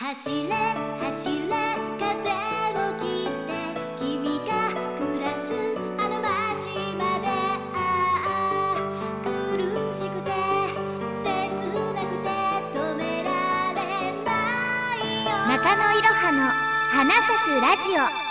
走れ走れ風を切って君が暮らすあの街までああ苦しくて切なくて止められないよ。中野いろはの花咲くラジオ。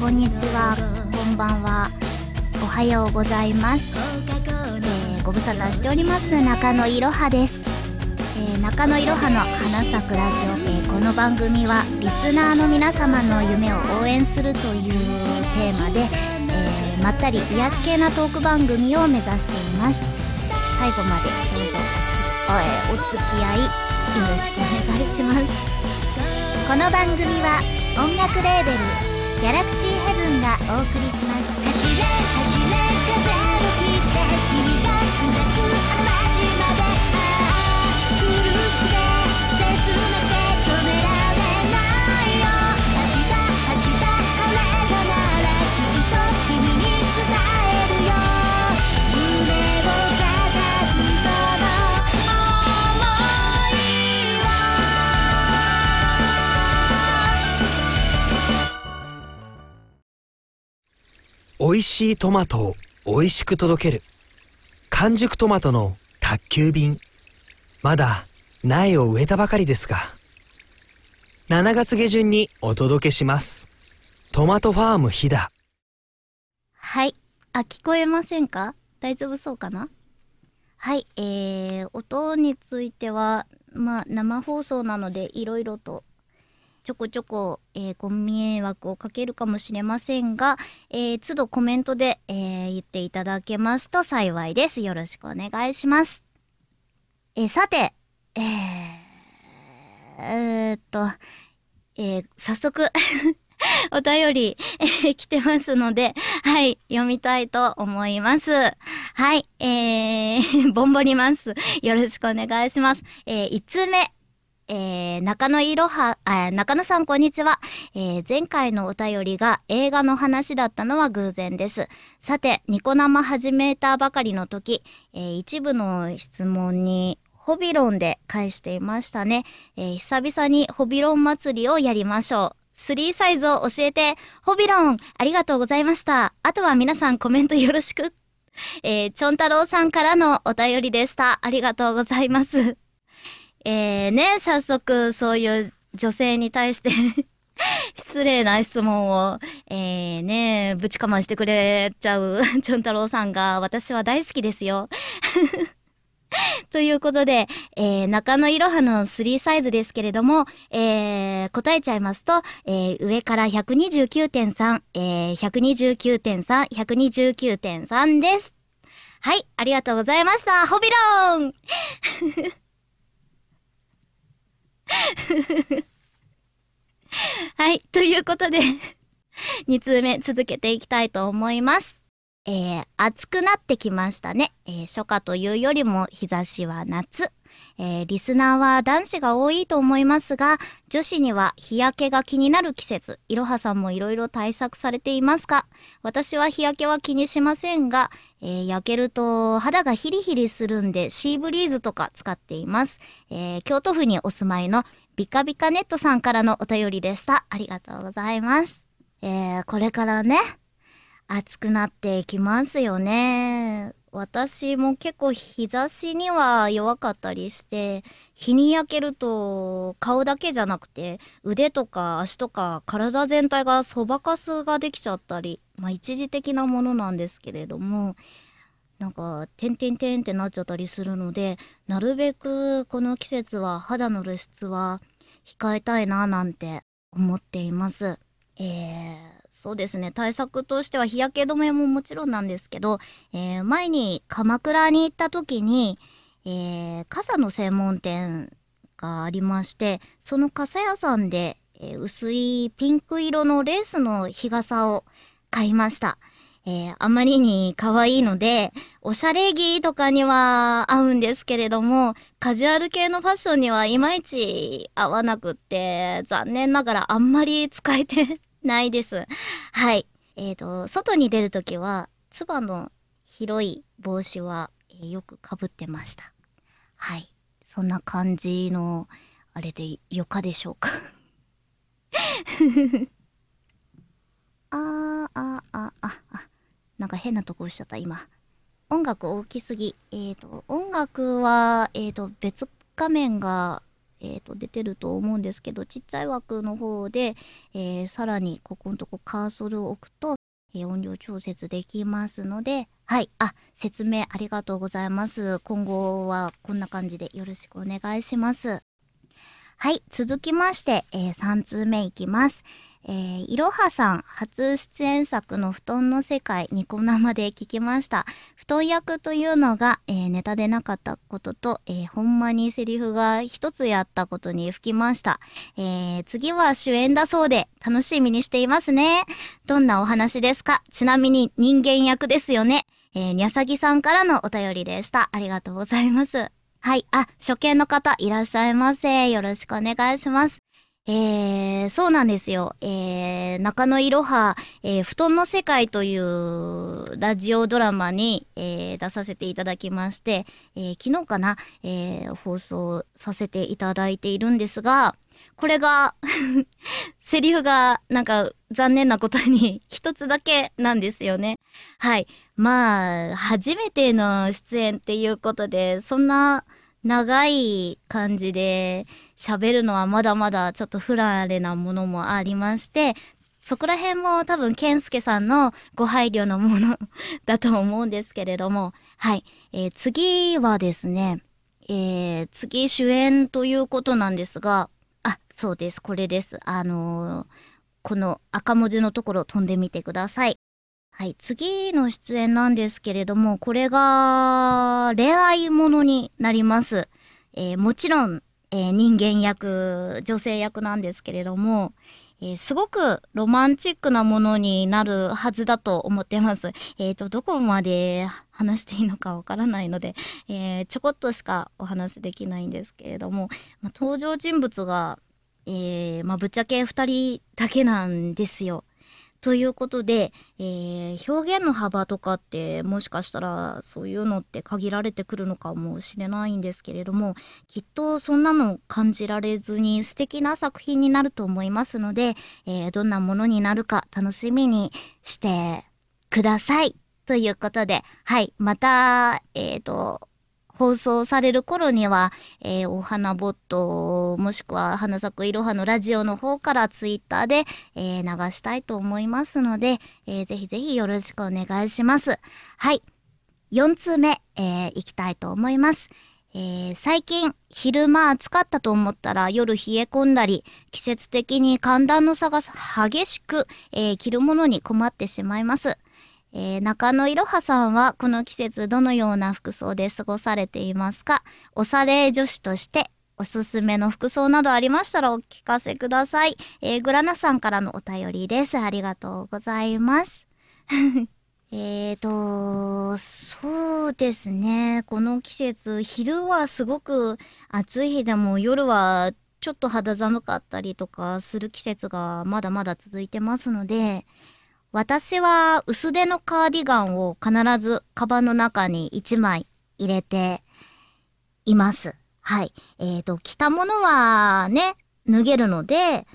こんにちは。こんばんは。おはようございます、えー、ご無沙汰しております。中野いろはです、えー、中野いろはの花咲くラジオ、えー、この番組はリスナーの皆様の夢を応援するというテーマで、えー、まったり癒し系なトーク番組を目指しています。最後までどうぞお,、えー、お付き合いよろしくお願いします。この番組は音楽レーベルギャラクシーヘブンがお送りします。走れ走れ風を切って君が暮らす美味しいトマトを美味しく届ける。完熟トマトの宅急便。まだ苗を植えたばかりですが。7月下旬にお届けします。トマトファーム飛騨。はい。あ、聞こえませんか？大丈夫そうかな？はい。えー、音については、まあ、生放送なので、いろいろと、ちょこちょこ、えーご迷惑をかけるかもしれませんが、えー、都度コメントで、えー言っていただけますと幸いです。よろしくお願いします。えーさて、えー、えーっと、えー早速、お便り、えー来てますので、はい、読みたいと思います。はい、えー、ボンボります。よろしくお願いします。えー、5つ目。えー、中野いろは、中野さんこんにちは。えー、前回のお便りが映画の話だったのは偶然です。さて、ニコ生始めたばかりの時、えー一部の質問に、ホビロンで返していましたね。え久々にホビロン祭りをやりましょう。3サイズを教えて、ホビロン、ありがとうございました。あとは皆さんコメントよろしく。えー、チョン太郎さんからのお便りでした。ありがとうございます。えー、ね、早速、そういう女性に対して 失礼な質問を、えー、ね、ぶちかましてくれちゃう チョン太郎さんが私は大好きですよ。ということで、えー、中野いろはの3サイズですけれども、えー、答えちゃいますと、えー、上から129.3、えー、129.3、129.3です。はい、ありがとうございました。ホビロン はい、ということで、2通目続けていきたいと思います。えー、暑くなってきましたね。えー初夏というよりも日差しは夏。えーリスナーは男子が多いと思いますが、女子には日焼けが気になる季節。いろはさんもいろいろ対策されていますか？私は日焼けは気にしませんが、えー焼けると肌がヒリヒリするんでシーブリーズとか使っています。えー京都府にお住まいのビカビカネットさんからのお便りでした。ありがとうございます。えーこれからね、暑くなっていきますよね。私も結構日差しには弱かったりして、日に焼けると顔だけじゃなくて腕とか足とか体全体がそばかすができちゃったり、まあ一時的なものなんですけれども、なんか、てんてんてんってなっちゃったりするので、なるべくこの季節は肌の露出は控えたいななんて思っています。えー、そうですね。対策としては日焼け止めももちろんなんですけど、えー前に鎌倉に行った時に、えー傘の専門店がありまして、その傘屋さんで、えー薄いピンク色のレースの日傘を買いました。えーあまりに可愛いので、おしゃれ着とかには合うんですけれども、カジュアル系のファッションにはいまいち合わなくって、残念ながらあんまり使えてないです。はい。えっ、と、外に出るときは、つばの広い帽子は、えーよくかぶってました。はい。そんな感じの、あれでよかでしょうか。あー、あー、あー、あ、あ、なんか変なとこ押しちゃった、今。音楽大きすぎ。えっ、と、音楽は、えっ、と、別画面が、えっ、と、出てると思うんですけど、ちっちゃい枠の方で、えーさらにここのとこカーソルを置くと、えー音量調節できますので、はい。あ、説明ありがとうございます。今後はこんな感じでよろしくお願いします。はい。続きまして、え3通目いきます。えーいろはさん、初出演作の布団の世界、ニコ生で聞きました。布団役というのが、えーネタでなかったことと、えーほんまにセリフが一つやったことに吹きました。えー次は主演だそうで、楽しみにしていますね。どんなお話ですか？ちなみに人間役ですよね。えー、にゃさぎさんからのお便りでした。ありがとうございます。はい。あ、初見の方いらっしゃいませ。よろしくお願いします。えー、そうなんですよ。えー、中野いろは、えー、布団の世界というラジオドラマに、えー出させていただきまして、えー昨日かな、えー放送させていただいているんですが、これが、セリフがなんか残念なことに一つだけなんですよね。はい。まあ、初めての出演っていうことで、そんな長い感じで喋るのはまだまだちょっと不慣れなものもありまして、そこら辺も多分、健介さんのご配慮のもの だと思うんですけれども、はい。えー次はですね、えー次主演ということなんですが、あ、そうです、これです。あのーこの赤文字のところ飛んでみてください。はい、次の出演なんですけれども、これが恋愛ものになります。えーもちろん、えー人間役、女性役なんですけれども、えーすごくロマンチックなものになるはずだと思ってます。えっ、と、どこまで話していいのかわからないので、えーちょこっとしかお話できないんですけれども、まあ登場人物が、えーまあ、ぶっちゃけ2人だけなんですよ。ということで、えー表現の幅とかってもしかしたらそういうのって限られてくるのかもしれないんですけれどもきっとそんなの感じられずに素敵な作品になると思いますので、えーどんなものになるか楽しみにしてください。ということで、はい、また、えっ、と、放送される頃には、えーお花ボット、もしくは花咲くいろはのラジオの方からツイッターで、えー流したいと思いますので、えーぜひぜひよろしくお願いします。はい。4通目、えー、いきたいと思います。えー最近、昼間暑かったと思ったら夜冷え込んだり、季節的に寒暖の差が激しく、えー着るものに困ってしまいます。えー中野いろはさんはこの季節どのような服装で過ごされていますか？おしゃれ女子としておすすめの服装などありましたらお聞かせください。えーグラナさんからのお便りです。ありがとうございます。えーと、そうですね。この季節、昼はすごく暑い日でも夜はちょっと肌寒かったりとかする季節がまだまだ続いてますので、私は薄手のカーディガンを必ずカバンの中に1枚入れています。はい。えーと、着たものはね、脱げるので、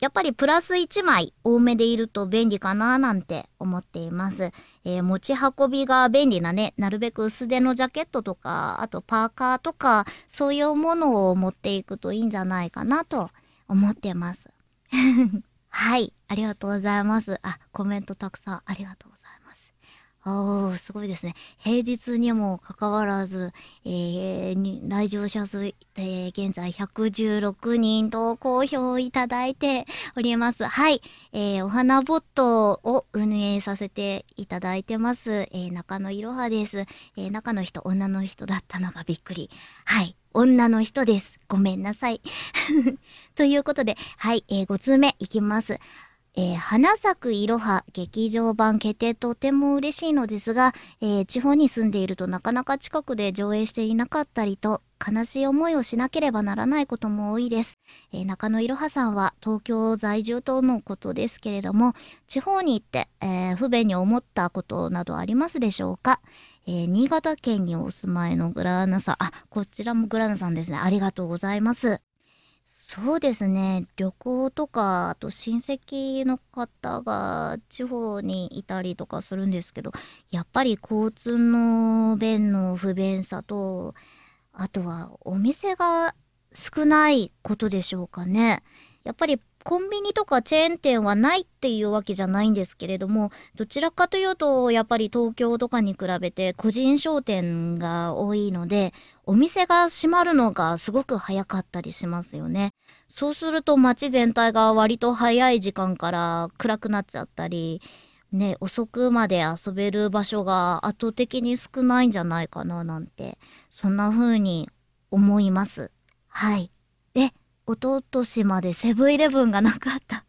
やっぱりプラス1枚多めでいると便利かななんて思っています。えー持ち運びが便利なね、なるべく薄手のジャケットとか、あとパーカーとか、そういうものを持っていくといいんじゃないかなと思ってます。はい、ありがとうございます。あ、コメントたくさんありがとう。おー、すごいですね。平日にもかかわらず、えー来場者数、えー現在116人と好評いただいております。はい。えーお花ボットを運営させていただいてます。えー中野いろはです。えー中の人、女の人だったのがびっくり。はい。女の人です。ごめんなさい。ということで、はい、えー、5通目いきます。えー花咲くいろは劇場版決定とても嬉しいのですが、えー地方に住んでいるとなかなか近くで上映していなかったりと、悲しい思いをしなければならないことも多いです。えー中野いろはさんは東京在住とのことですけれども、地方に行って、えー不便に思ったことなどありますでしょうか？えー新潟県にお住まいのグラーナさん、あ、こちらもグラーナさんですね。ありがとうございます。そうですね。旅行とか、あと親戚の方が地方にいたりとかするんですけど、やっぱり交通の便の不便さと、あとはお店が少ないことでしょうかね。やっぱりコンビニとかチェーン店はないっていうわけじゃないんですけれども、どちらかというと、やっぱり東京とかに比べて個人商店が多いので、お店が閉まるのがすごく早かったりしますよね。そうすると街全体が割と早い時間から暗くなっちゃったり、ね、遅くまで遊べる場所が圧倒的に少ないんじゃないかななんて、そんな風に思います。はい。え、おととしまでセブンイレブンがなかった。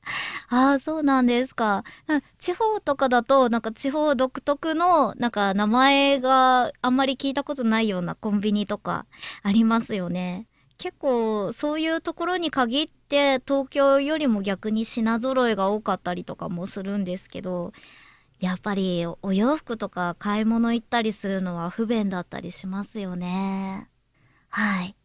ああ、そうなんですか。な地方とかだと、なんか地方独特の、なんか名前があんまり聞いたことないようなコンビニとかありますよね。結構そういうところに限って東京よりも逆に品揃えが多かったりとかもするんですけど、やっぱりお洋服とか買い物行ったりするのは不便だったりしますよね。はい。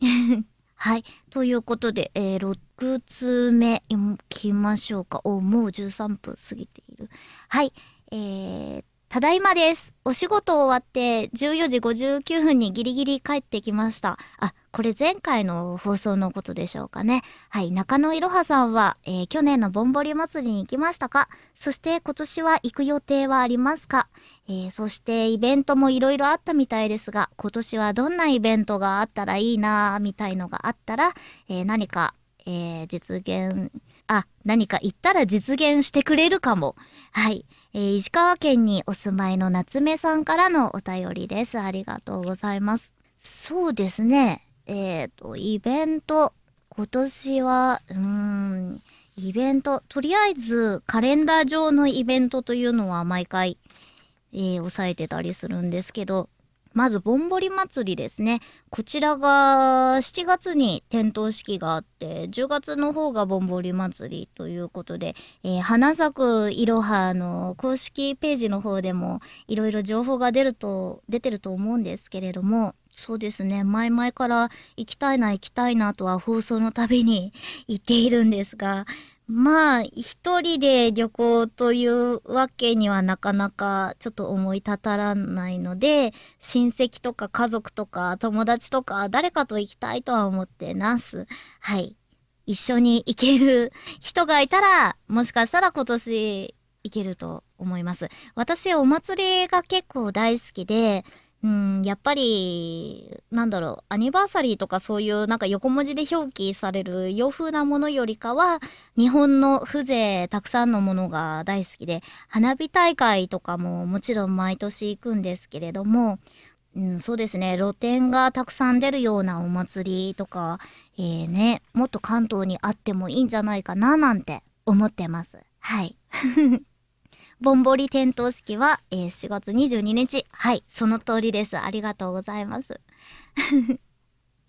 はい。ということで、えー、6通目いきましょうか。お、もう13分過ぎている。はい。えー、ただいまです。お仕事終わって14時59分にギリギリ帰ってきました。あ、これ前回の放送のことでしょうかね。はい。中野いろはさんは、えー去年のぼんぼり祭りに行きましたか？そして今年は行く予定はありますか？えーそしてイベントもいろいろあったみたいですが、今年はどんなイベントがあったらいいなみたいのがあったら、えー何か、え実現、あ、何か言ったら実現してくれるかも。はい。えー石川県にお住まいの夏目さんからのお便りです。ありがとうございます。そうですね。えっ、と、イベント、今年は、うーん、イベント、とりあえずカレンダー上のイベントというのは毎回、えー抑えてたりするんですけど、まず、ぼんぼり祭りですね。こちらが7月に点灯式があって、10月の方がぼんぼり祭りということで、えー花咲くいろはの公式ページの方でもいろいろ情報が出ると、出てると思うんですけれども、そうですね。前々から行きたいな行きたいなとは放送のたびに 言っているんですが、まあ、一人で旅行というわけにはなかなかちょっと思い立たらないので、親戚とか家族とか友達とか誰かと行きたいとは思ってます。はい。一緒に行ける人がいたら、もしかしたら今年行けると思います。私、お祭りが結構大好きで、うん、やっぱり、なんだろう、アニバーサリーとかそういうなんか横文字で表記される洋風なものよりかは、日本の風情たくさんのものが大好きで、花火大会とかももちろん毎年行くんですけれども、うん、そうですね、露店がたくさん出るようなお祭りとか、えー、ね、もっと関東にあってもいいんじゃないかななんて思ってます。はい。ぼんぼり点灯式は、えー4月22日。はい、その通りです。ありがとうございます。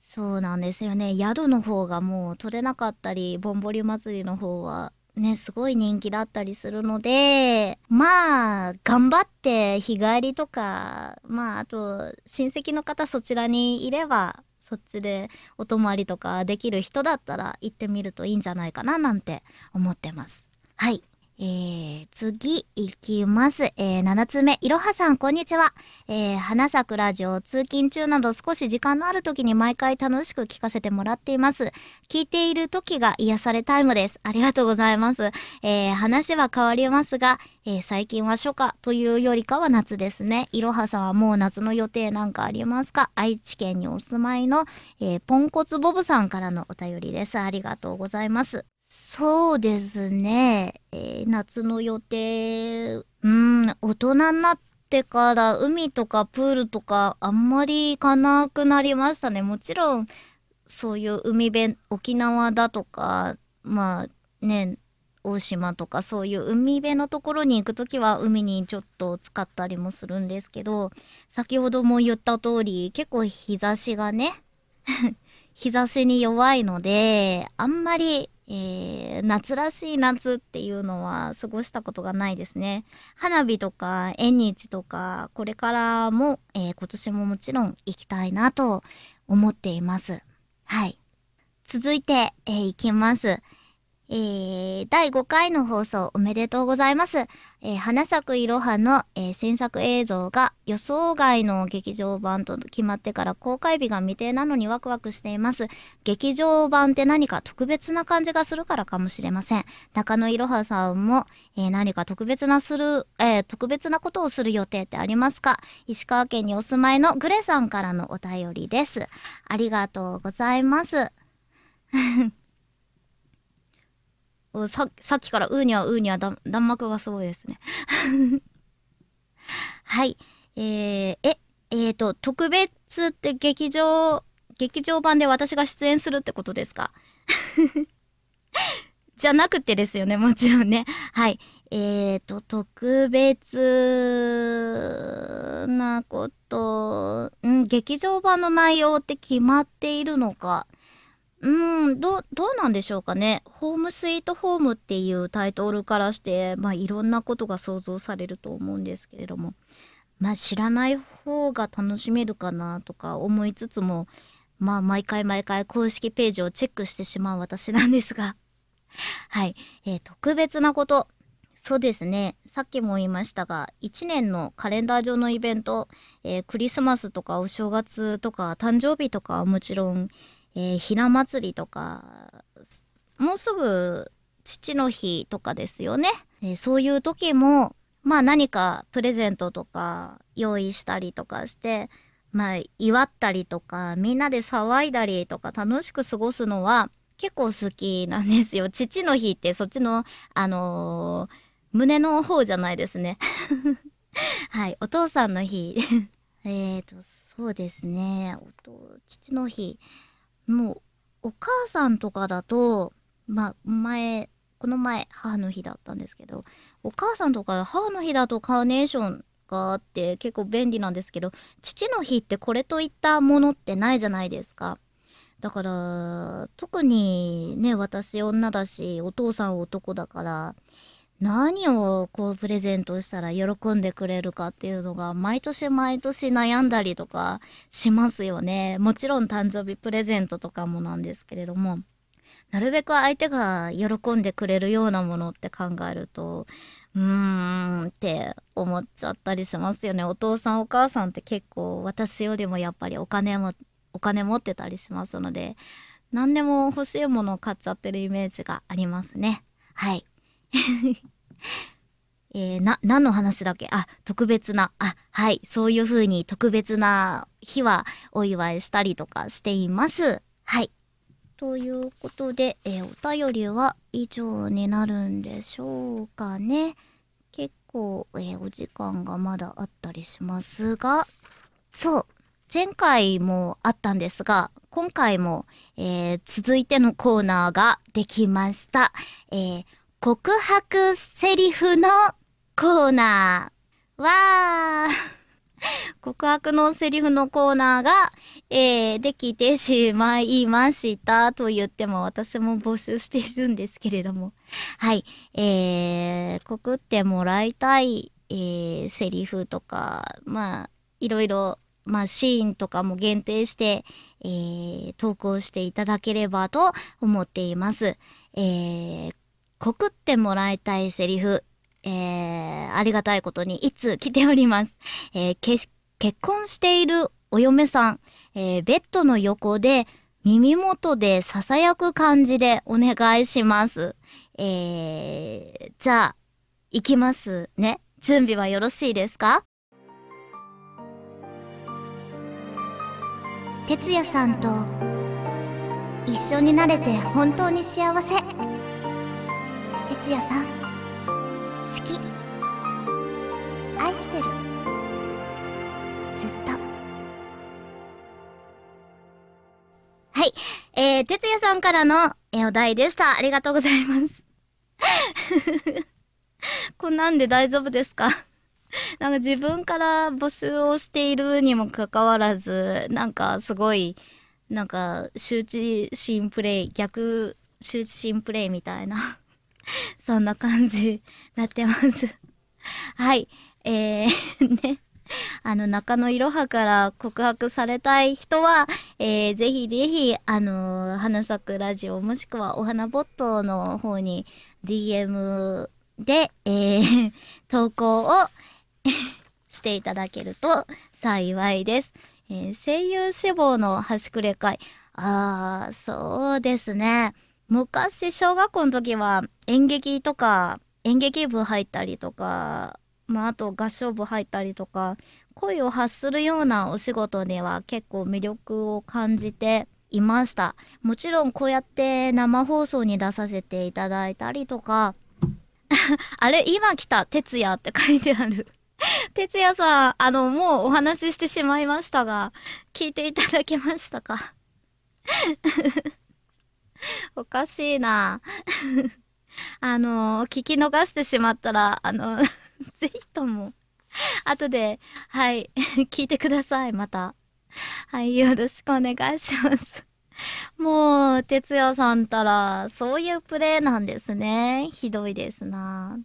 そうなんですよね。宿の方がもう取れなかったり、ぼんぼり祭りの方はね、すごい人気だったりするので、まあ、頑張って日帰りとか、まあ、あと、親戚の方そちらにいれば、そっちでお泊まりとかできる人だったら行ってみるといいんじゃないかななんて思ってます。はい。えー、次行きます。えー、7つ目。いろはさん、こんにちは。えー、花咲くラジオ、通勤中など少し時間のある時に毎回楽しく聞かせてもらっています。聞いている時が癒されタイムです。ありがとうございます。えー、話は変わりますが、えー、最近は初夏というよりかは夏ですね。いろはさんはもう夏の予定なんかありますか？愛知県にお住まいの、えー、ポンコツボブさんからのお便りです。ありがとうございます。そうですね。えー夏の予定、うん、大人になってから海とかプールとかあんまり行かなくなりましたね。もちろん、そういう海辺、沖縄だとか、まあね、大島とかそういう海辺のところに行く時は海にちょっと使ったりもするんですけど先ほども言った通り結構日差しがね 日差しに弱いのであんまり、えー夏らしい夏っていうのは過ごしたことがないですね。花火とか縁日とかこれからも、えー今年ももちろん行きたいなと思っています。はい。続いて、えーいきます。えー第5回の放送おめでとうございます。えー花咲くいろはの、えー新作映像が予想外の劇場版と決まってから公開日が未定なのにワクワクしています。劇場版って何か特別な感じがするからかもしれません。中野いろはさんも、え何か特別なする、え特別なことをする予定ってありますか？石川県にお住まいのグレさんからのお便りです。ありがとうございます。ささっきから「うーにゃうーにゃ」弾幕がすごいですね。はい。えー、え、えーと、特別って劇場、劇場版で私が出演するってことですか？じゃなくてですよね、もちろんね。はい。えーと、特別なこと、ん、劇場版の内容って決まっているのか？うん、どう、どうなんでしょうかね。ホームスイートホームっていうタイトルからして、まあいろんなことが想像されると思うんですけれども、まあ知らない方が楽しめるかなとか思いつつも、まあ毎回毎回公式ページをチェックしてしまう私なんですが、はい。えー特別なこと。そうですね。さっきも言いましたが、1年のカレンダー上のイベント、えークリスマスとかお正月とか誕生日とかはもちろん、えーひな祭りとか、もうすぐ父の日とかですよね。えーそういう時も、まあ何かプレゼントとか用意したりとかして、まあ祝ったりとか、みんなで騒いだりとか楽しく過ごすのは結構好きなんですよ。父の日ってそっちの、あのー胸の方じゃないですね。はい、お父さんの日。えーと、そうですね。おと父の日。もう、お母さんとかだと、まあ、前、この前、母の日だったんですけど、お母さんとか母の日だとカーネーションがあって結構便利なんですけど、父の日ってこれといったものってないじゃないですか。だから、特にね、私女だし、お父さん男だから、何をこうプレゼントしたら喜んでくれるかっていうのが毎年毎年悩んだりとかしますよね。もちろん誕生日プレゼントとかもなんですけれども、なるべく相手が喜んでくれるようなものって考えると、うーんって思っちゃったりしますよね。お父さんお母さんって結構私よりもやっぱりお金も、お金持ってたりしますので、何でも欲しいものを買っちゃってるイメージがありますね。はい。えー、な、何の話だっけ？あ、特別な。あ、はい。そういう風に特別な日はお祝いしたりとかしています。はい。ということで、えーお便りは以上になるんでしょうかね。結構、えーお時間がまだあったりしますが、そう。前回もあったんですが、今回も、えー続いてのコーナーができました。えー告白セリフのコーナー。わー。告白のセリフのコーナーが、えーできてしまいましたと言っても私も募集しているんですけれども。はい。えー、告ってもらいたい、えーセリフとか、まあ、いろいろ、まあ、シーンとかも限定して、えー投稿していただければと思っています。えー告ってもらいたいセリフ、えー、ありがたいことにいつ来ております。えーけ結婚しているお嫁さん、えーベッドの横で耳元で囁く感じでお願いします。えー、じゃあ、行きますね。準備はよろしいですか？哲也さんと一緒になれて本当に幸せ。哲也さん。好き。愛してる。ずっと。はい。えー、哲也さんからのお題でした。ありがとうございます。こんなんで大丈夫ですか？なんか自分から募集をしているにもかかわらず、なんかすごい、なんか羞恥心プレイ、逆羞恥心プレイみたいな、そんな感じになってます。はい。えー、ね。あの、中野いろはから告白されたい人は、えー、ぜひぜひ、あの、花咲くラジオもしくはお花ボットの方に DM で、えー、投稿をしていただけると幸いです。えー声優志望の端くれ会。あー、そうですね。昔、小学校の時は演劇とか、演劇部入ったりとか、まあ、あと合唱部入ったりとか、声を発するようなお仕事では結構魅力を感じていました。もちろんこうやって生放送に出させていただいたりとか、あれ、今来た、哲也って書いてある。哲也さん、あの、もうお話ししてしまいましたが、聞いていただけましたか？おかしいな。あの、聞き逃してしまったら、あの、ぜひとも、後で、はい、聞いてください、また。はい、よろしくお願いします。もう、哲也さんたら、そういうプレイなんですね。ひどいですな。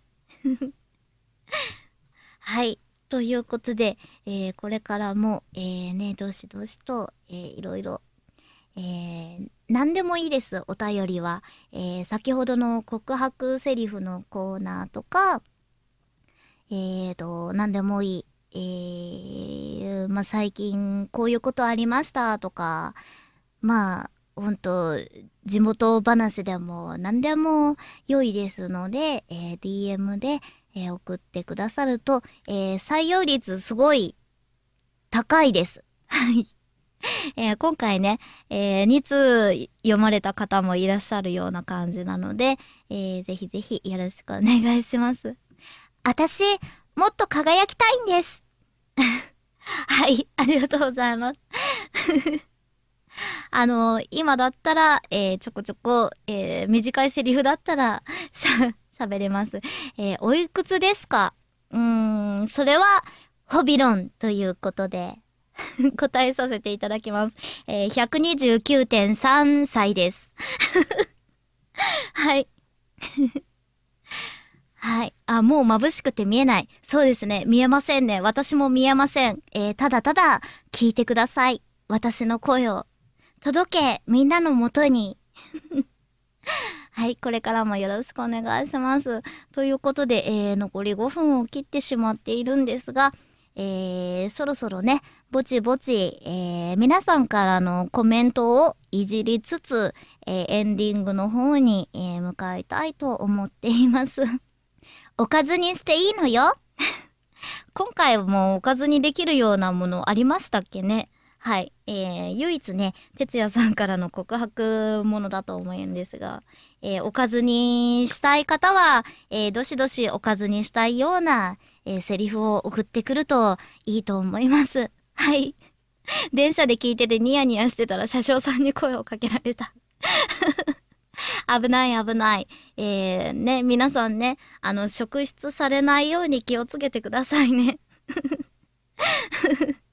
はい。ということで、えーこれからも、えーね、どしどしと、えーいろいろ、えー何でもいいです、お便りは。えー先ほどの告白セリフのコーナーとか、えーと、何でもいい。えーまあ、最近こういうことありましたとか、まあ、本当地元話でも何でも良いですので、えー DM で、えー送ってくださると、えー採用率すごい高いです。はい。えー今回ね、え2通読まれた方もいらっしゃるような感じなので、えーぜひぜひよろしくお願いします。私、もっと輝きたいんです。はい、ありがとうございます。あの、今だったら、えーちょこちょこ、えー短いセリフだったら、しゃ、喋れます。えーおいくつですか？うーん、それは、ホビロンということで、答えさせていただきます。えー129.3歳です。はい。はい。あ、もう眩しくて見えない。そうですね。見えませんね。私も見えません。えーただただ聞いてください。私の声を。届け、みんなのもとに。はい。これからもよろしくお願いします。ということで、えー残り5分を切ってしまっているんですが、えーそろそろね、ぼちぼち、えー皆さんからのコメントをいじりつつ、えーエンディングの方に、えー向かいたいと思っています。おかずにしていいのよ 今回もおかずにできるようなものありましたっけねはい。えー、唯一ね、哲也さんからの告白ものだと思うんですが、えーおかずにしたい方は、えーどしどしおかずにしたいような、えーセリフを送ってくるといいと思います。はい。電車で聞いててニヤニヤしてたら車掌さんに声をかけられた。危ない危ない。えー、ね、皆さんね、あの、職質されないように気をつけてくださいね。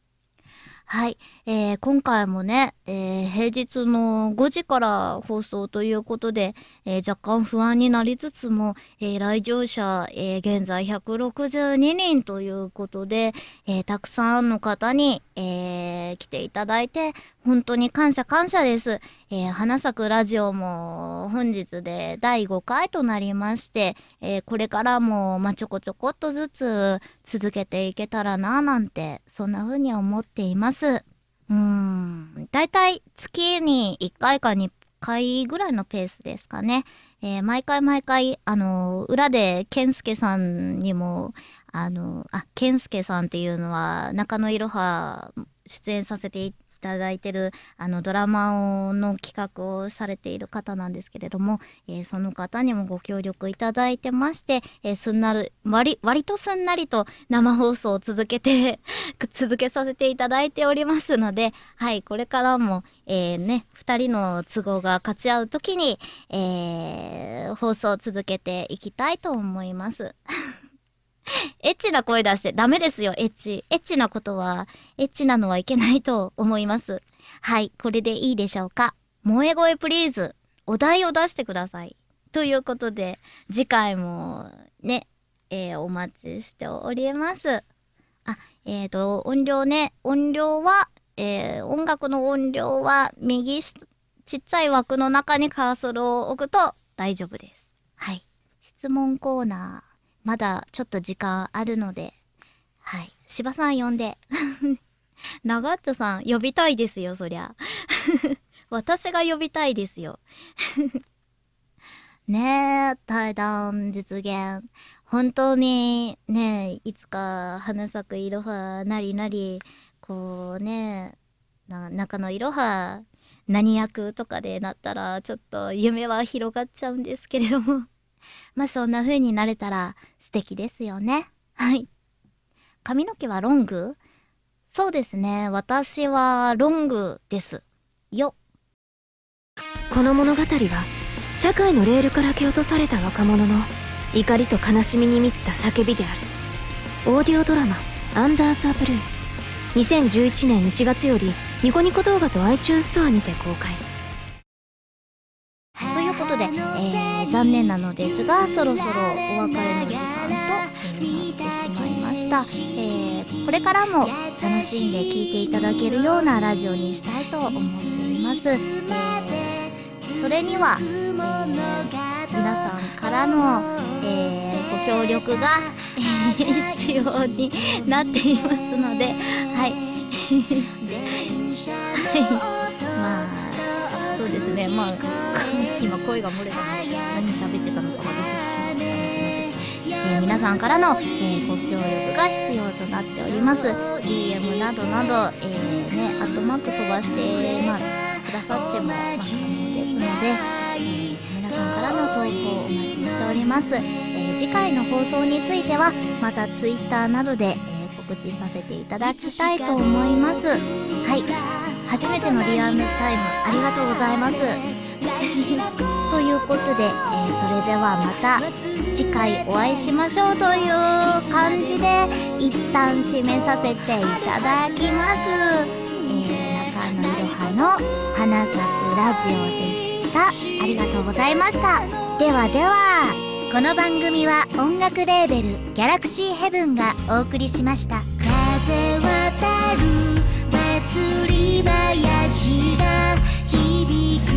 はい。えー今回もね、えー平日の5時から放送ということで、えー若干不安になりつつも、えー来場者、えー現在162人ということで、えーたくさんの方に、えー来ていただいて、本当に感謝感謝です。えー花咲くラジオも本日で第5回となりまして、えーこれからも、まあ、ちょこちょこっとずつ続けていけたらなぁなんて、そんな風に思っています。うん、だいたい月に1回か2回ぐらいのペースですかね。えー毎回毎回、あの、裏で健介さんにも、あの、あ、健介さんっていうのは中野いろは出演させていてただいてるあのドラマをの企画をされている方なんですけれども、えーその方にもご協力いただいてまして、えーすんなる割割とすんなりと生放送を続けて 続けさせていただいておりますのではいこれからも、えーね2人の都合が勝ち合う時に、えー放送を続けていきたいと思います。エッチな声出してダメですよ、エッチ。エッチなことは、エッチなのはいけないと思います。はい、これでいいでしょうか。萌え声プリーズ。お題を出してください。ということで、次回もね、えーお待ちしております。あ、えっ、と、音量ね、音量は、えー音楽の音量は右しちっちゃい枠の中にカーソルを置くと大丈夫です。はい。質問コーナー。まだちょっと時間あるので、はい。芝さん呼んで。長っちょさん呼びたいですよ、そりゃ。私が呼びたいですよ。ねえ、対談実現。本当にね、いつか花咲くいろはなりなり、こうね、な中のいろは何役とかでなったら、ちょっと夢は広がっちゃうんですけれども。まあそんな風になれたら素敵ですよね。はい。髪の毛はロング？そうですね。私はロングです。よ。この物語は社会のレールから蹴落とされた若者の怒りと悲しみに満ちた叫びであるオーディオドラマ「アンダー・ザ・ブルー」2011年1月よりニコニコ動画と iTunes ストアにて公開ということで、えー残念なのですが、そろそろお別れの時間と、なってしまいました。えーこれからも楽しんで聴いていただけるようなラジオにしたいと思っています。えーそれには、えー皆さんからの、えーご協力が、必要になっていますので、はい。まあ、そうですね、まあ、今声が漏れたので、何喋ってたのか私自身もわからなくなってきてえー皆さんからの、えーご協力が必要となっております。DM などなど、えーね、アットマーク飛ばして、まあ、くださっても、まあ、可能ですので、えー皆さんからの投稿をお待ちしております、えー次回の放送についてはまた Twitter などで、え告知させていただきたいと思います。はい。初めてのリアルタイムありがとうございます。ということで、えーそれではまた次回お会いしましょうという感じで一旦締めさせていただきます、えー、中野いろはの花咲くラジオでした。ありがとうございました。ではではこの番組は音楽レーベルギャラクシーヘブンがお送りしました。風渡る祭り林が響く